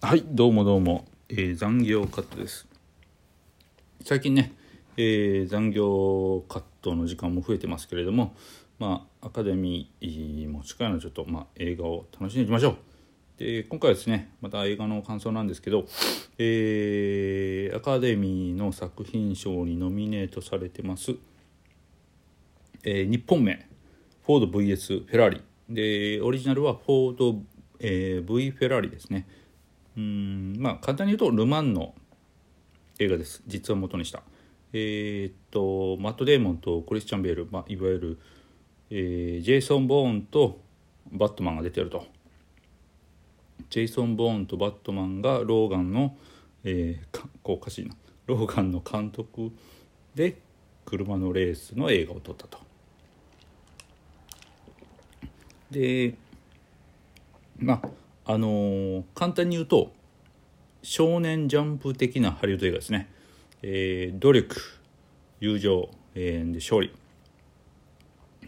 はいどうもどうも、えー残業カットです。最近ね、えー残業カットの時間も増えてますけれどもまあアカデミーも近いのちょっと、まあ、映画を楽しんでいきましょう。で今回はですねまた映画の感想なんですけど、えーアカデミーの作品賞にノミネートされてます、えー日本名フォード VS フェラーリ。でオリジナルはフォード、えー V フェラーリですね。うんまあ簡単に言うとル・マンの映画です。実は元にした。えーっとマット・デーモンとクリスチャン・ベール、まあ、いわゆる、えージェイソン・ボーンとバットマンが出てると。ジェイソン・ボーンとバットマンがローガンの、えーかこうおかしいなローガンの監督で車のレースの映画を撮ったと。でまああのー簡単に言うと少年ジャンプ的なハリウッド映画ですね、えー努力友情、えーで勝利。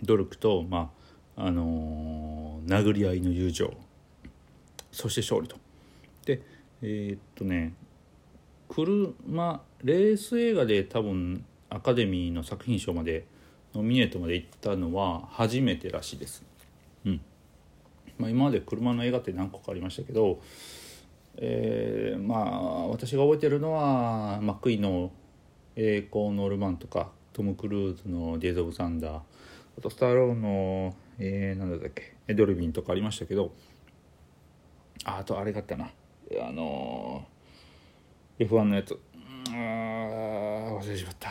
努力とまああのー殴り合いの友情。そして勝利と。でえーっとね車レース映画で多分アカデミーの作品賞までノミネートまで行ったのは初めてらしいです。うん。まあ、今まで車の映画って何個かありましたけど、えーまあ私が覚えてるのはマックイの「栄光のルマン」とかトム・クルーズの「デイズ・オブ・サンダー」あとスターローンの、えー、なんだっけエドルビンとかありましたけどあとあれがあったな。あのー F1 のやつ。うーん忘れてしまった。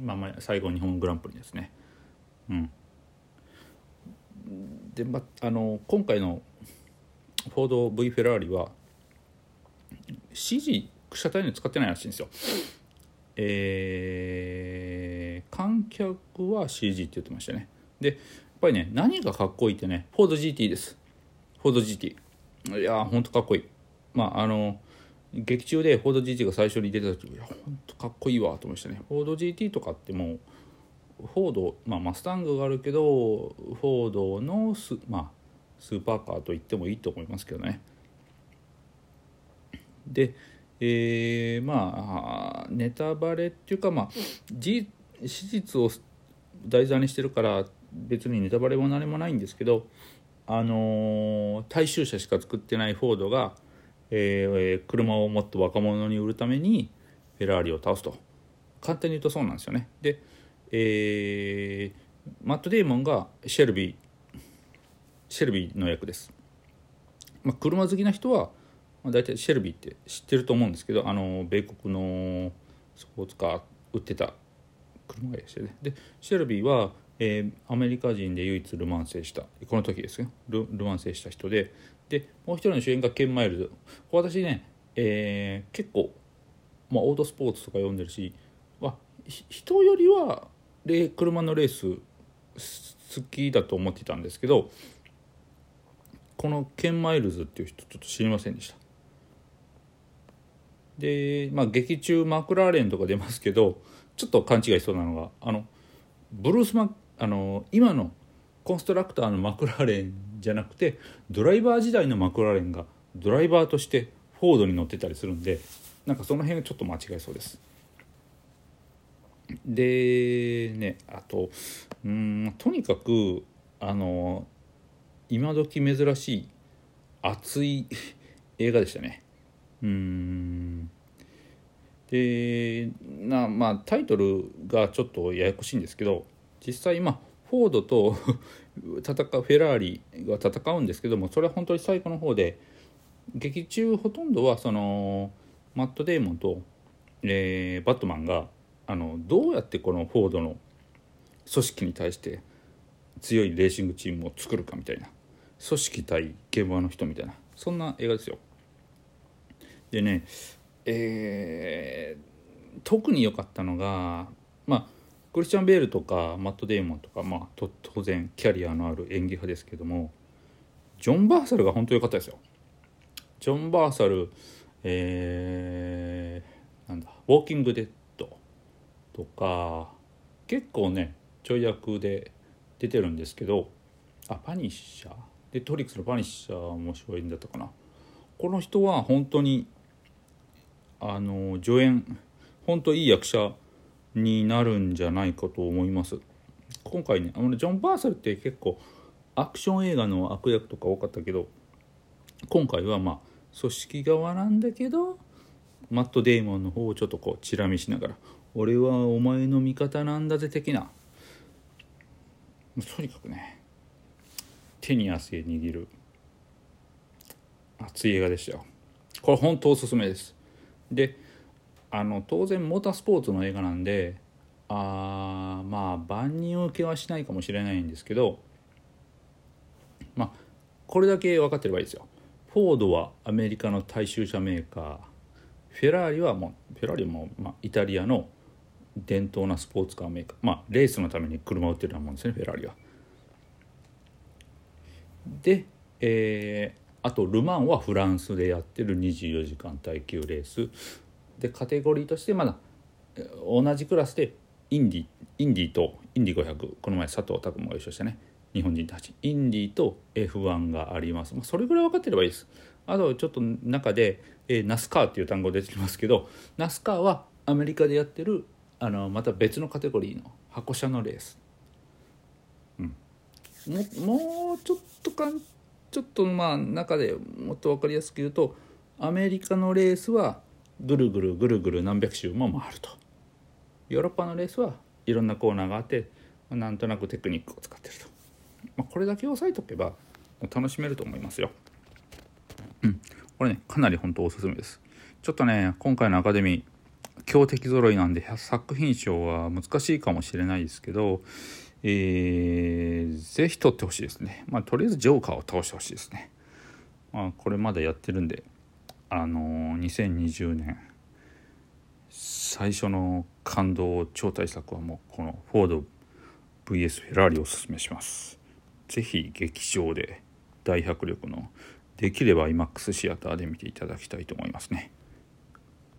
まあまあ最後日本グランプリですね。うん。で、ま、あの今回のフォード V フェラーリは CG 車体に使ってないらしいんですよ。えー観客は CG って言ってましたね。でやっぱりね何がかっこいいってねフォード GT です。フォード GT。いやーほんとかっこいい。まああの劇中でフォード GT が最初に出た時いやほんとかっこいいわと思いましたね。フォード GT とかってもうフォード、まあ、マスタングがあるけどフォードのス,、まあ、スーパーカーと言ってもいいと思いますけどね。で、えーまあネタバレっていうかまあ事実を題材にしてるから別にネタバレも何もないんですけどあのー大衆車しか作ってないフォードが、えー車をもっと若者に売るためにフェラーリを倒すと。簡単に言うとそうなんですよね。でえーマット・デーモンがシェルビーシェルビーの役です、まあ、車好きな人は、まあ、大体シェルビーって知ってると思うんですけどあの米国のスポーツカー売ってた車がいらっしゃるねでシェルビーは、えーアメリカ人で唯一ル・マン制したこの時ですよルル・マン制した人で。でもう一人の主演がケン・マイルズ。私ね、えー結構、まあ、オートスポーツとか読んでるしわひ人よりはレ車のレース好きだと思ってたんですけどこのケン・マイルズっていう人ちょっと知りませんでした。でまあ劇中マクラーレンとか出ますけどちょっと勘違いしそうなのがあのブルースマあの今のコンストラクターのマクラーレンじゃなくてドライバー時代のマクラーレンがドライバーとしてフォードに乗ってたりするんでなんかその辺がちょっと間違いそうです。でねあとうんとにかくあの今時珍しい熱い 映画でしたね。うん。でなまあタイトルがちょっとややこしいんですけど実際今フォードと 戦うフェラーリが戦うんですけどもそれは本当に最後の方で劇中ほとんどはそのマット・デーモンと、えーバットマンがあのどうやってこのフォードの組織に対して強いレーシングチームを作るかみたいな組織対現場の人みたいなそんな映画ですよ。でねえー特に良かったのがまあクリスチャン・ベールとかマット・デーモンとか、まあ、当然キャリアのある演技派ですけどもジョン・バーサルが本当良かったですよ。ジョン・バーサル、えーなんだ「ウォーキング・デッド」とか結構ねちょい役で出てるんですけどあパニッシャー？でトリックスのパニッシャーも主演だったかな？この人は本当にあの助演本当いい役者になるんじゃないかと思います。今回ねあのジョン・バーサルって結構アクション映画の悪役とか多かったけど今回はまあ組織側なんだけどマット・デーモンの方をちょっとこうチラ見しながら「俺はお前の味方なんだぜ」的な。とにかくね手に汗握る。熱い映画でしたよ。これ本当おすすめです。であの当然モータースポーツの映画なんであまあ万人受けはしないかもしれないんですけどまあこれだけ分かってればいいですよ。フォードはアメリカの大衆車メーカー。フェラーリはもうフェラーリも、まあ、イタリアの伝統なスポーツカーメーカー。まあレースのために車を売ってるようなもんですねフェラーリは。で、えー、あとル・マンはフランスでやってる24時間耐久レース。でカテゴリーとしてまだ同じクラスでインディインディとインディ500この前佐藤拓磨が優勝してね。日本人たち。インディと F1 があります、まあ、それぐらい分かってればいいです。あとちょっと中で、えー、ナスカーっていう単語出てきますけどナスカーはアメリカでやってるあのまた別のカテゴリーの箱車のレース、うん、ももうちょっとかんちょっとまあ中でもっと分かりやすく言うとアメリカのレースはぐるぐるぐるぐる何百周も回ると。ヨーロッパのレースはいろんなコーナーがあってなんとなくテクニックを使ってると、まあ、これだけ押さえとけば楽しめると思いますよ。うん。これねかなり本当おすすめです。ちょっとね今回のアカデミー強敵揃いなんで作品賞は難しいかもしれないですけどえー、ぜひ取ってほしいですね。まあとりあえずジョーカーを倒してほしいですね。まあこれまだやってるんであのー、2020年最初の感動超大作はもうこのフォード VS フェラーリをおすすめします。是非劇場で大迫力のできれば IMAX シアターで見ていただきたいと思いますね。